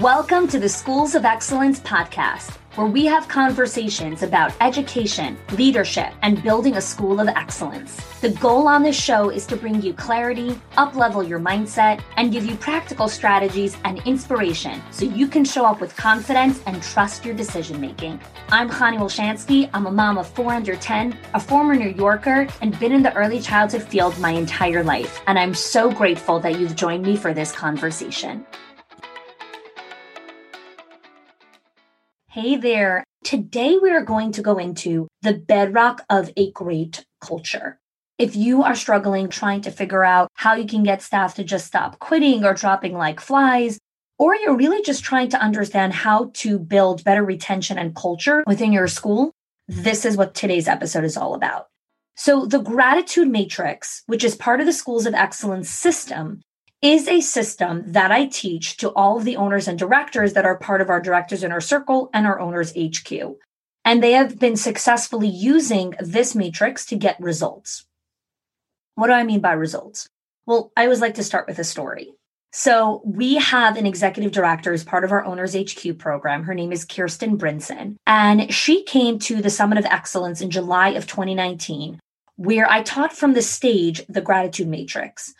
Welcome to the Schools of Excellence podcast where we have conversations about education, leadership, and building a school of excellence. The goal on this show is to bring you clarity, uplevel your mindset, and give you practical strategies and inspiration so you can show up with confidence and trust your decision making. I'm Chani Wilshansky. I'm a mom of four under 10, a former New Yorker, and been in the early childhood field my entire life. And I'm so grateful that you've joined me for this conversation. Hey there. Today we are going to go into the bedrock of a great culture. If you are struggling trying to figure out how you can get staff to just stop quitting or dropping like flies, or you're really just trying to understand how to build better retention and culture within your school, this is what today's episode is all about. So, the gratitude matrix, which is part of the Schools of Excellence system, is a system that I teach to all of the owners and directors that are part of our Directors Inner Circle and our owners HQ. And they have been successfully using this matrix to get results. What do I mean by results? Well, I always like to start with a story. So we have an executive director as part of our Owners HQ program. Her name is Kirsten Brinson. And she came to the Summit of Excellence in July of 2019, where I taught from the stage the gratitude matrix.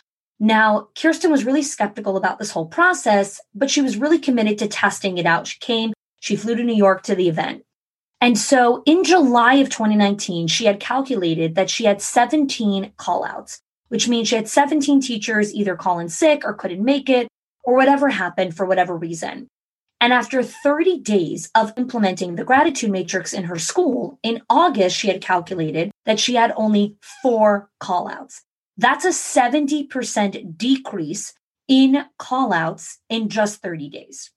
Now, Kirsten was really skeptical about this whole process, but she was really committed to testing it out. She came, she flew to New York to the event. And so in July of 2019, she had calculated that she had 17 callouts, which means she had 17 teachers either call in sick or couldn't make it or whatever happened for whatever reason. And after 30 days of implementing the gratitude matrix in her school, in August, she had calculated that she had only four callouts. That's a 70% decrease in callouts in just 30 days.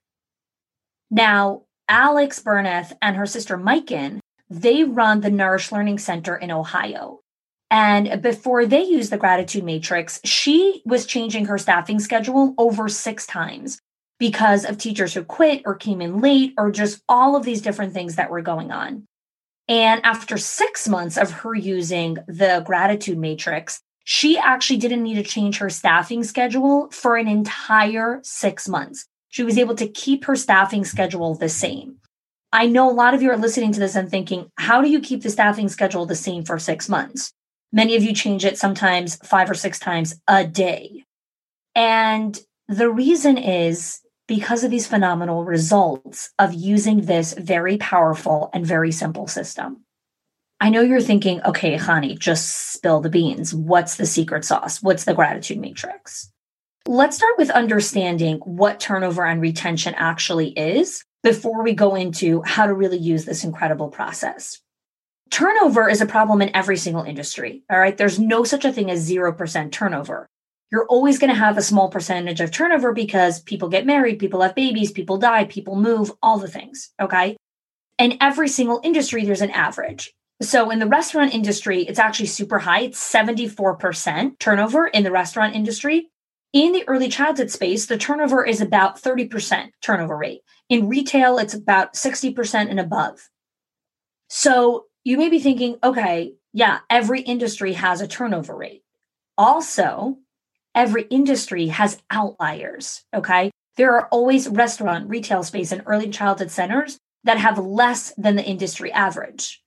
Now, Alex Burneth and her sister Maiken, they run the Nourish Learning Center in Ohio. And before they used the gratitude matrix, she was changing her staffing schedule over six times because of teachers who quit or came in late or just all of these different things that were going on. And after six months of her using the gratitude matrix, she actually didn't need to change her staffing schedule for an entire six months. She was able to keep her staffing schedule the same. I know a lot of you are listening to this and thinking, how do you keep the staffing schedule the same for six months? Many of you change it sometimes five or six times a day. And the reason is because of these phenomenal results of using this very powerful and very simple system. I know you're thinking, okay, honey, just spill the beans. What's the secret sauce? What's the gratitude matrix? Let's start with understanding what turnover and retention actually is before we go into how to really use this incredible process. Turnover is a problem in every single industry. All right. There's no such a thing as 0% turnover. You're always going to have a small percentage of turnover because people get married, people have babies, people die, people move, all the things. Okay. In every single industry, there's an average. So in the restaurant industry, it's actually super high. It's 74% turnover in the restaurant industry. In the early childhood space, the turnover is about 30% turnover rate. In retail, it's about 60% and above. So you may be thinking, okay, yeah, every industry has a turnover rate. Also, every industry has outliers. Okay. There are always restaurant, retail space, and early childhood centers that have less than the industry average.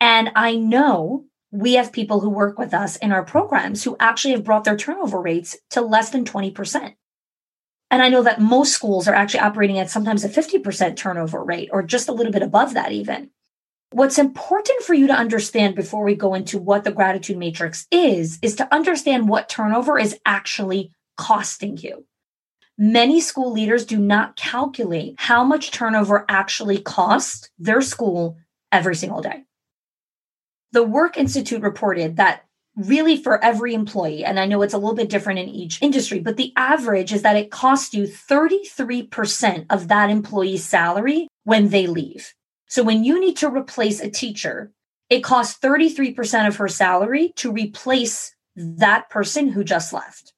And I know we have people who work with us in our programs who actually have brought their turnover rates to less than 20%. And I know that most schools are actually operating at sometimes a 50% turnover rate or just a little bit above that, even. What's important for you to understand before we go into what the gratitude matrix is, is to understand what turnover is actually costing you. Many school leaders do not calculate how much turnover actually costs their school every single day. The Work Institute reported that really for every employee, and I know it's a little bit different in each industry, but the average is that it costs you 33% of that employee's salary when they leave. So when you need to replace a teacher, it costs 33% of her salary to replace that person who just left.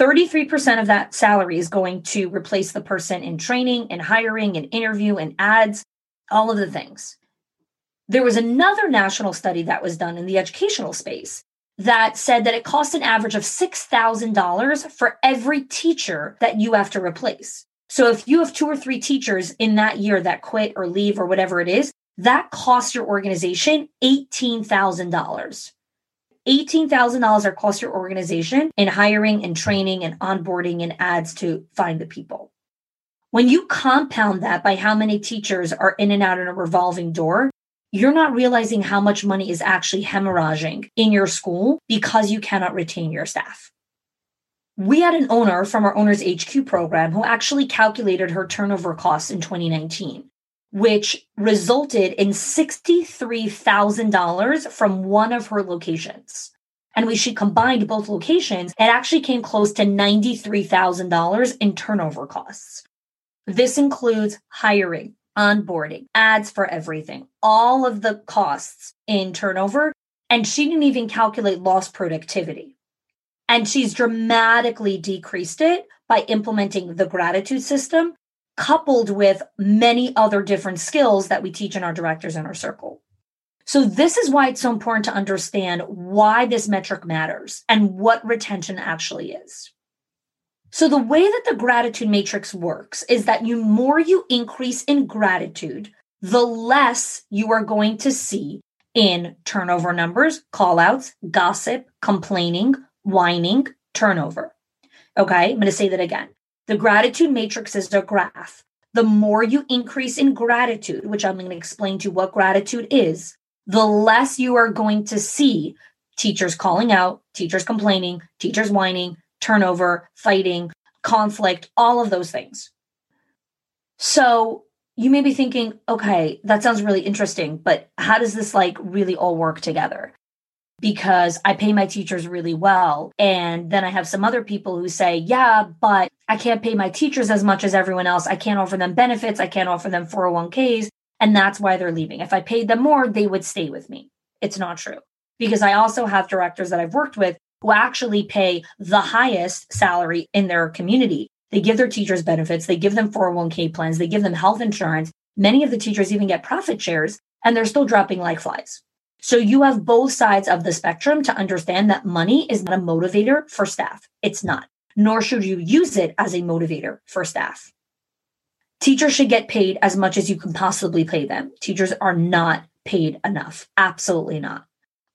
33% of that salary is going to replace the person in training and hiring and interview and ads, all of the things. There was another national study that was done in the educational space that said that it costs an average of $6,000 for every teacher that you have to replace. So if you have two or three teachers in that year that quit or leave or whatever it is, that costs your organization $18,000. $18,000 are cost your organization in hiring and training and onboarding and ads to find the people. When you compound that by how many teachers are in and out in a revolving door, you're not realizing how much money is actually hemorrhaging in your school because you cannot retain your staff. We had an owner from our Owners HQ program who actually calculated her turnover costs in 2019 which resulted in $63,000 from one of her locations. And when she combined both locations, it actually came close to $93,000 in turnover costs. This includes hiring, onboarding, ads for everything, all of the costs in turnover. And she didn't even calculate lost productivity. And she's dramatically decreased it by implementing the gratitude system coupled with many other different skills that we teach in our Directors Inner Circle. So this is why it's so important to understand why this metric matters and what retention actually is. So the way that the gratitude matrix works is that you more you increase in gratitude, the less you are going to see in turnover numbers, callouts, gossip, complaining, whining, turnover. Okay, I'm going to say that again. The gratitude matrix is a graph. The more you increase in gratitude, which I'm going to explain to you what gratitude is, the less you are going to see teachers calling out, teachers complaining, teachers whining, turnover, fighting, conflict, all of those things. So you may be thinking, okay, that sounds really interesting, but how does this like really all work together? because I pay my teachers really well. And then I have some other people who say, yeah, but I can't pay my teachers as much as everyone else. I can't offer them benefits. I can't offer them 401ks. And that's why they're leaving. If I paid them more, they would stay with me. It's not true. Because I also have directors that I've worked with who actually pay the highest salary in their community. They give their teachers benefits, they give them 401k plans, they give them health insurance. Many of the teachers even get profit shares, and they're still dropping like flies. So you have both sides of the spectrum to understand that money is not a motivator for staff. It's not, nor should you use it as a motivator for staff. Teachers should get paid as much as you can possibly pay them. Teachers are not paid enough. Absolutely not.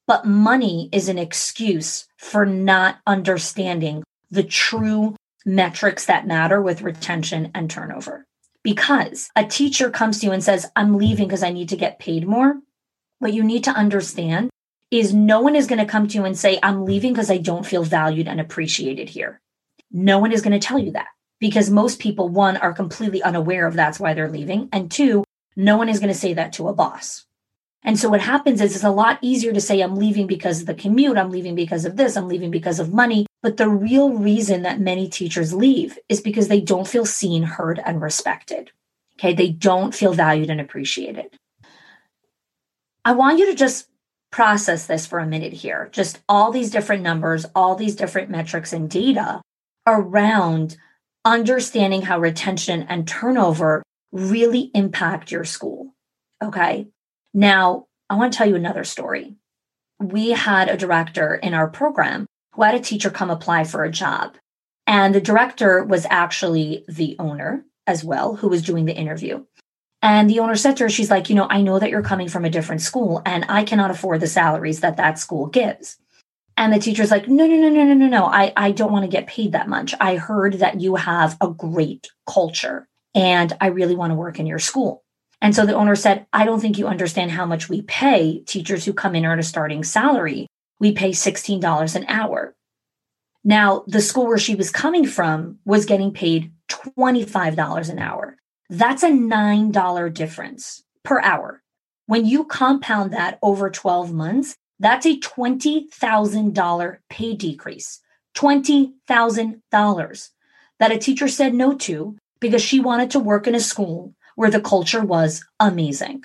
But money is an excuse for not understanding the true metrics that matter with retention and turnover. Because a teacher comes to you and says, I'm leaving because I need to get paid more what you need to understand is no one is going to come to you and say, I'm leaving because I don't feel valued and appreciated here. No one is going to tell you that because most people, one, are completely unaware of that's why they're leaving. And two, no one is going to say that to a boss. And so what happens is it's a lot easier to say, I'm leaving because of the commute. I'm leaving because of this. I'm leaving because of money. But the real reason that many teachers leave is because they don't feel seen, heard, and respected. Okay. They don't feel valued and appreciated. I want you to just process this for a minute here. Just all these different numbers, all these different metrics and data around understanding how retention and turnover really impact your school. Okay. Now, I want to tell you another story. We had a director in our program who had a teacher come apply for a job. And the director was actually the owner as well, who was doing the interview. And the owner said to her, she's like, you know, I know that you're coming from a different school and I cannot afford the salaries that that school gives. And the teacher's like, no, no, no, no, no, no, no. I, I don't want to get paid that much. I heard that you have a great culture and I really want to work in your school. And so the owner said, I don't think you understand how much we pay teachers who come in at a starting salary. We pay $16 an hour. Now, the school where she was coming from was getting paid $25 an hour. That's a $9 difference per hour. When you compound that over 12 months, that's a $20,000 pay decrease. $20,000 that a teacher said no to because she wanted to work in a school where the culture was amazing.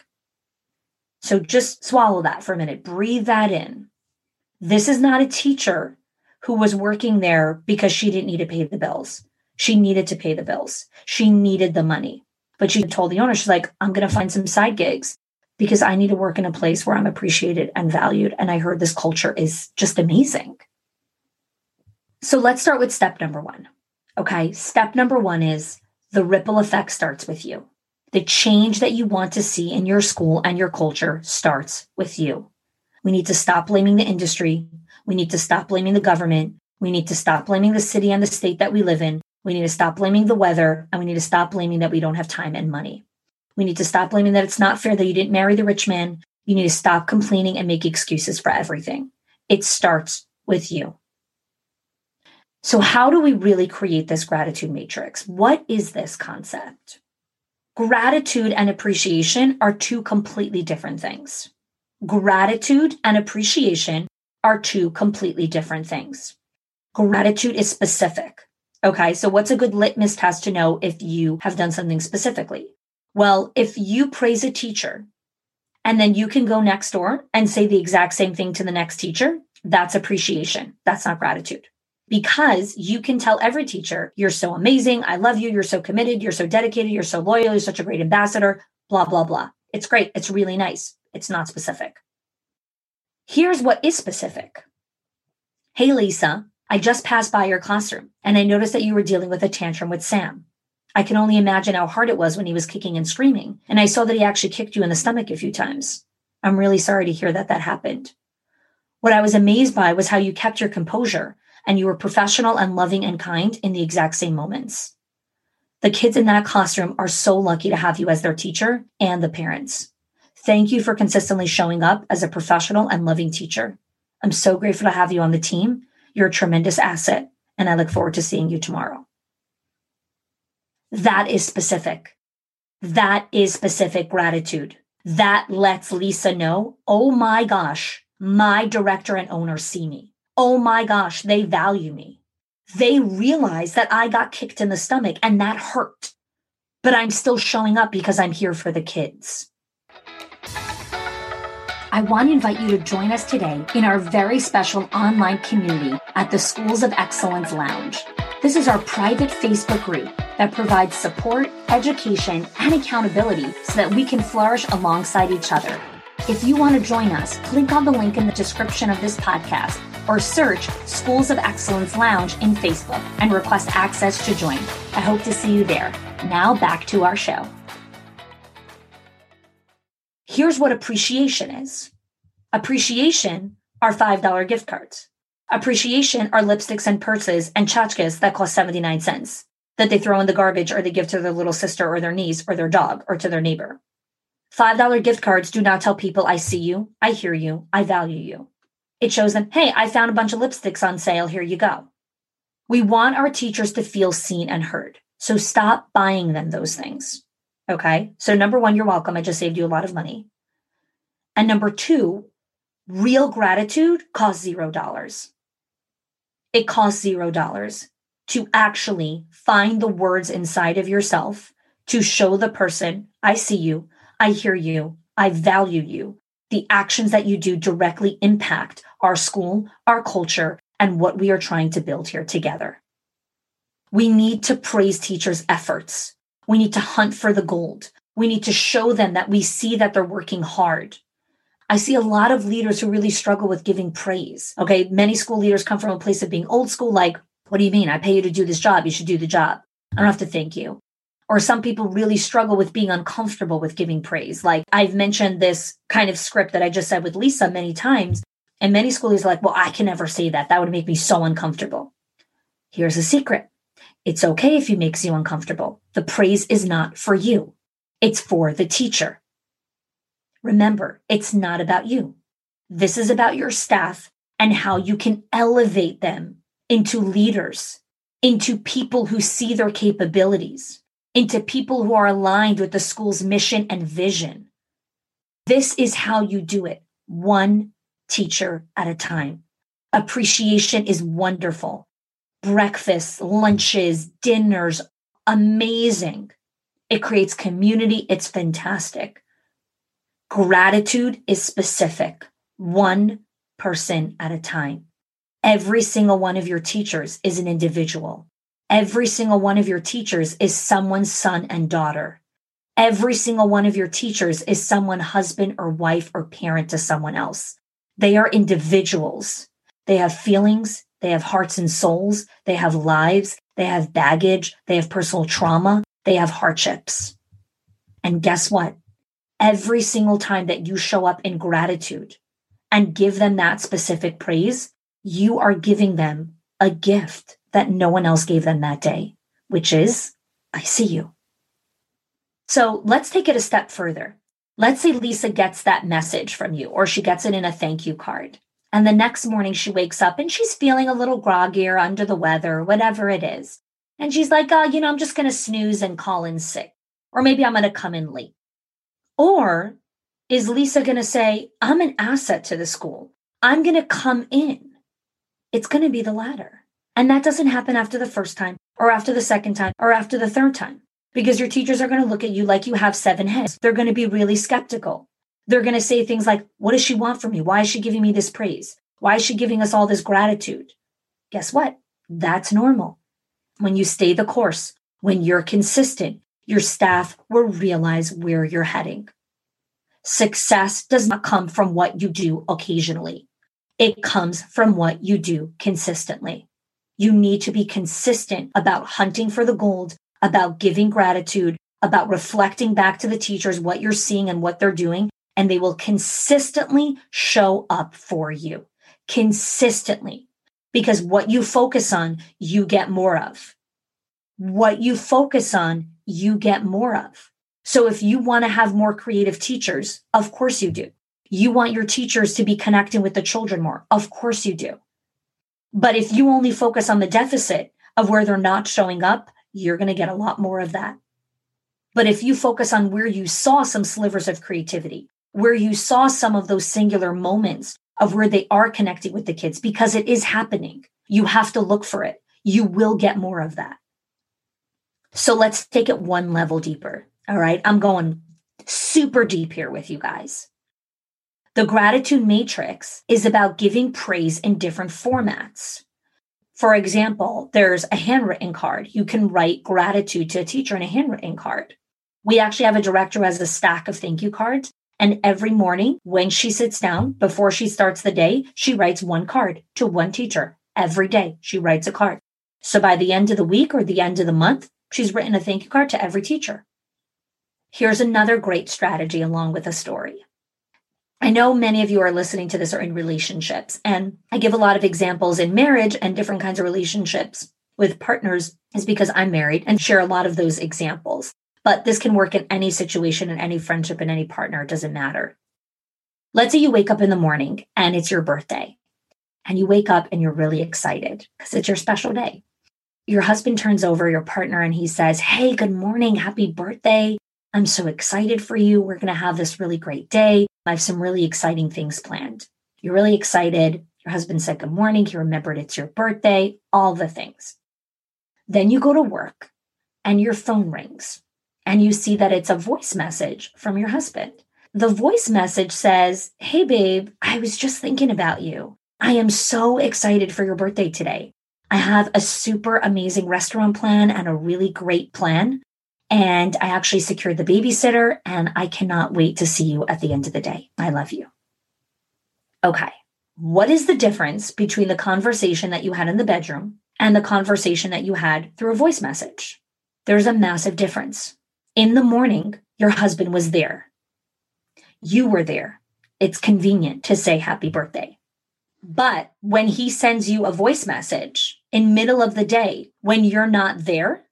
So just swallow that for a minute, breathe that in. This is not a teacher who was working there because she didn't need to pay the bills. She needed to pay the bills. She needed the money. But she told the owner, she's like, I'm going to find some side gigs because I need to work in a place where I'm appreciated and valued. And I heard this culture is just amazing. So let's start with step number one. Okay. Step number one is the ripple effect starts with you. The change that you want to see in your school and your culture starts with you. We need to stop blaming the industry. We need to stop blaming the government. We need to stop blaming the city and the state that we live in. We need to stop blaming the weather and we need to stop blaming that we don't have time and money. We need to stop blaming that it's not fair that you didn't marry the rich man. You need to stop complaining and make excuses for everything. It starts with you. So, how do we really create this gratitude matrix? What is this concept? Gratitude and appreciation are two completely different things. Gratitude and appreciation are two completely different things. Gratitude is specific. Okay, so what's a good litmus test to know if you have done something specifically? Well, if you praise a teacher and then you can go next door and say the exact same thing to the next teacher, that's appreciation. That's not gratitude. Because you can tell every teacher, you're so amazing. I love you. You're so committed. You're so dedicated. You're so loyal. You're such a great ambassador, blah, blah, blah. It's great. It's really nice. It's not specific. Here's what is specific. Hey, Lisa, I just passed by your classroom and I noticed that you were dealing with a tantrum with Sam. I can only imagine how hard it was when he was kicking and screaming. And I saw that he actually kicked you in the stomach a few times. I'm really sorry to hear that that happened. What I was amazed by was how you kept your composure and you were professional and loving and kind in the exact same moments. The kids in that classroom are so lucky to have you as their teacher and the parents. Thank you for consistently showing up as a professional and loving teacher. I'm so grateful to have you on the team you're a tremendous asset, and I look forward to seeing you tomorrow. That is specific. That is specific gratitude. That lets Lisa know, oh my gosh, my director and owner see me. Oh my gosh, they value me. They realize that I got kicked in the stomach and that hurt, but I'm still showing up because I'm here for the kids. I want to invite you to join us today in our very special online community at the Schools of Excellence Lounge. This is our private Facebook group that provides support, education, and accountability so that we can flourish alongside each other. If you want to join us, click on the link in the description of this podcast or search Schools of Excellence Lounge in Facebook and request access to join. I hope to see you there. Now back to our show. Here's what appreciation is appreciation are $5 gift cards. Appreciation are lipsticks and purses and tchotchkes that cost 79 cents that they throw in the garbage or they give to their little sister or their niece or their dog or to their neighbor. $5 gift cards do not tell people, I see you, I hear you, I value you. It shows them, hey, I found a bunch of lipsticks on sale, here you go. We want our teachers to feel seen and heard. So stop buying them those things. Okay. So, number one, you're welcome. I just saved you a lot of money. And number two, real gratitude costs zero dollars. It costs zero dollars to actually find the words inside of yourself to show the person, I see you, I hear you, I value you. The actions that you do directly impact our school, our culture, and what we are trying to build here together. We need to praise teachers' efforts. We need to hunt for the gold. We need to show them that we see that they're working hard. I see a lot of leaders who really struggle with giving praise. Okay. Many school leaders come from a place of being old school, like, what do you mean? I pay you to do this job. You should do the job. I don't have to thank you. Or some people really struggle with being uncomfortable with giving praise. Like I've mentioned this kind of script that I just said with Lisa many times. And many schoolies are like, well, I can never say that. That would make me so uncomfortable. Here's a secret it's okay if it makes you uncomfortable. The praise is not for you, it's for the teacher. Remember, it's not about you. This is about your staff and how you can elevate them into leaders, into people who see their capabilities, into people who are aligned with the school's mission and vision. This is how you do it, one teacher at a time. Appreciation is wonderful. Breakfasts, lunches, dinners, amazing. It creates community. It's fantastic. Gratitude is specific, one person at a time. Every single one of your teachers is an individual. Every single one of your teachers is someone's son and daughter. Every single one of your teachers is someone husband or wife or parent to someone else. They are individuals. They have feelings. They have hearts and souls. They have lives. They have baggage. They have personal trauma. They have hardships. And guess what? Every single time that you show up in gratitude and give them that specific praise, you are giving them a gift that no one else gave them that day, which is, I see you. So let's take it a step further. Let's say Lisa gets that message from you, or she gets it in a thank you card. And the next morning she wakes up and she's feeling a little groggy or under the weather, whatever it is. And she's like, oh, you know, I'm just going to snooze and call in sick. Or maybe I'm going to come in late. Or is Lisa going to say, I'm an asset to the school? I'm going to come in. It's going to be the latter. And that doesn't happen after the first time or after the second time or after the third time because your teachers are going to look at you like you have seven heads. They're going to be really skeptical. They're going to say things like, What does she want from me? Why is she giving me this praise? Why is she giving us all this gratitude? Guess what? That's normal. When you stay the course, when you're consistent, your staff will realize where you're heading. Success does not come from what you do occasionally. It comes from what you do consistently. You need to be consistent about hunting for the gold, about giving gratitude, about reflecting back to the teachers what you're seeing and what they're doing, and they will consistently show up for you. Consistently. Because what you focus on, you get more of. What you focus on, you get more of. So if you want to have more creative teachers, of course you do. You want your teachers to be connecting with the children more. Of course you do. But if you only focus on the deficit of where they're not showing up, you're going to get a lot more of that. But if you focus on where you saw some slivers of creativity, where you saw some of those singular moments of where they are connecting with the kids, because it is happening, you have to look for it. You will get more of that. So let's take it one level deeper. All right. I'm going super deep here with you guys. The gratitude matrix is about giving praise in different formats. For example, there's a handwritten card. You can write gratitude to a teacher in a handwritten card. We actually have a director who has a stack of thank you cards. And every morning when she sits down before she starts the day, she writes one card to one teacher. Every day she writes a card. So by the end of the week or the end of the month, She's written a thank you card to every teacher. Here's another great strategy along with a story. I know many of you are listening to this are in relationships, and I give a lot of examples in marriage and different kinds of relationships with partners, is because I'm married and share a lot of those examples. But this can work in any situation, in any friendship, in any partner, it doesn't matter. Let's say you wake up in the morning and it's your birthday, and you wake up and you're really excited because it's your special day your husband turns over your partner and he says, Hey, good morning. Happy birthday. I'm so excited for you. We're going to have this really great day. I have some really exciting things planned. You're really excited. Your husband said good morning. He remembered it's your birthday, all the things. Then you go to work and your phone rings and you see that it's a voice message from your husband. The voice message says, Hey, babe, I was just thinking about you. I am so excited for your birthday today. I have a super amazing restaurant plan and a really great plan. And I actually secured the babysitter, and I cannot wait to see you at the end of the day. I love you. Okay. What is the difference between the conversation that you had in the bedroom and the conversation that you had through a voice message? There's a massive difference. In the morning, your husband was there. You were there. It's convenient to say happy birthday. But when he sends you a voice message in middle of the day when you're not there,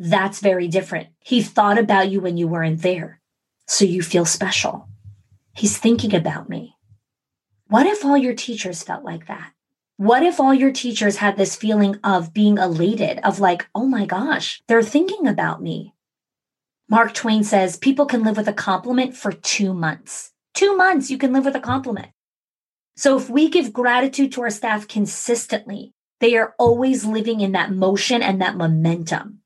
that's very different. He thought about you when you weren't there. So you feel special. He's thinking about me. What if all your teachers felt like that? What if all your teachers had this feeling of being elated, of like, oh my gosh, they're thinking about me? Mark Twain says people can live with a compliment for two months. Two months, you can live with a compliment. So if we give gratitude to our staff consistently, they are always living in that motion and that momentum.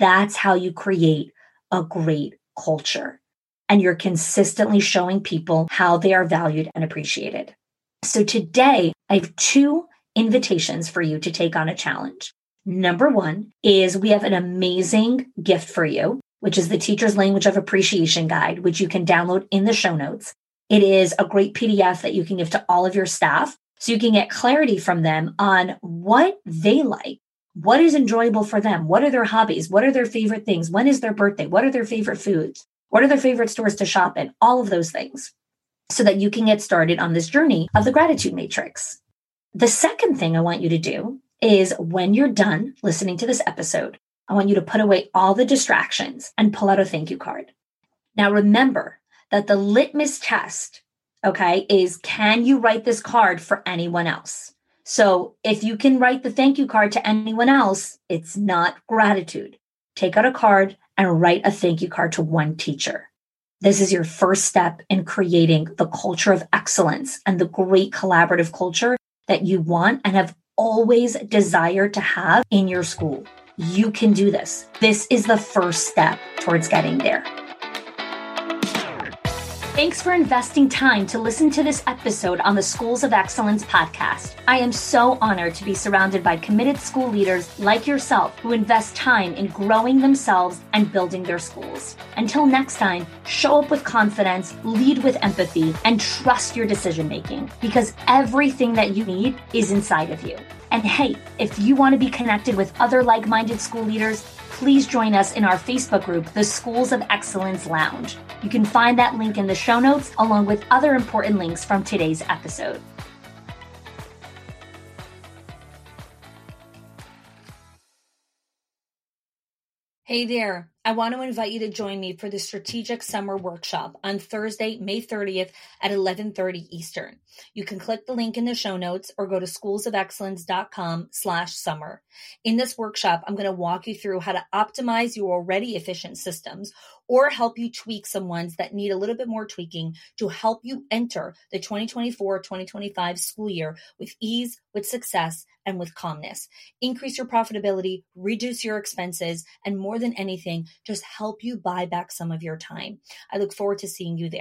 That's how you create a great culture. And you're consistently showing people how they are valued and appreciated. So today, I have two invitations for you to take on a challenge. Number one is we have an amazing gift for you, which is the Teacher's Language of Appreciation Guide, which you can download in the show notes. It is a great PDF that you can give to all of your staff so you can get clarity from them on what they like. What is enjoyable for them? What are their hobbies? What are their favorite things? When is their birthday? What are their favorite foods? What are their favorite stores to shop in? All of those things so that you can get started on this journey of the gratitude matrix. The second thing I want you to do is when you're done listening to this episode, I want you to put away all the distractions and pull out a thank you card. Now, remember, that the litmus test, okay, is can you write this card for anyone else? So if you can write the thank you card to anyone else, it's not gratitude. Take out a card and write a thank you card to one teacher. This is your first step in creating the culture of excellence and the great collaborative culture that you want and have always desired to have in your school. You can do this. This is the first step towards getting there. Thanks for investing time to listen to this episode on the Schools of Excellence podcast. I am so honored to be surrounded by committed school leaders like yourself who invest time in growing themselves and building their schools. Until next time, show up with confidence, lead with empathy, and trust your decision making because everything that you need is inside of you. And hey, if you want to be connected with other like minded school leaders, please join us in our Facebook group, the Schools of Excellence Lounge. You can find that link in the show notes along with other important links from today's episode. Hey there. I want to invite you to join me for the Strategic Summer Workshop on Thursday, May 30th at 11:30 Eastern. You can click the link in the show notes or go to schoolsofexcellence.com slash summer. In this workshop, I'm going to walk you through how to optimize your already efficient systems or help you tweak some ones that need a little bit more tweaking to help you enter the 2024-2025 school year with ease, with success, and with calmness. Increase your profitability, reduce your expenses, and more than anything, just help you buy back some of your time. I look forward to seeing you there.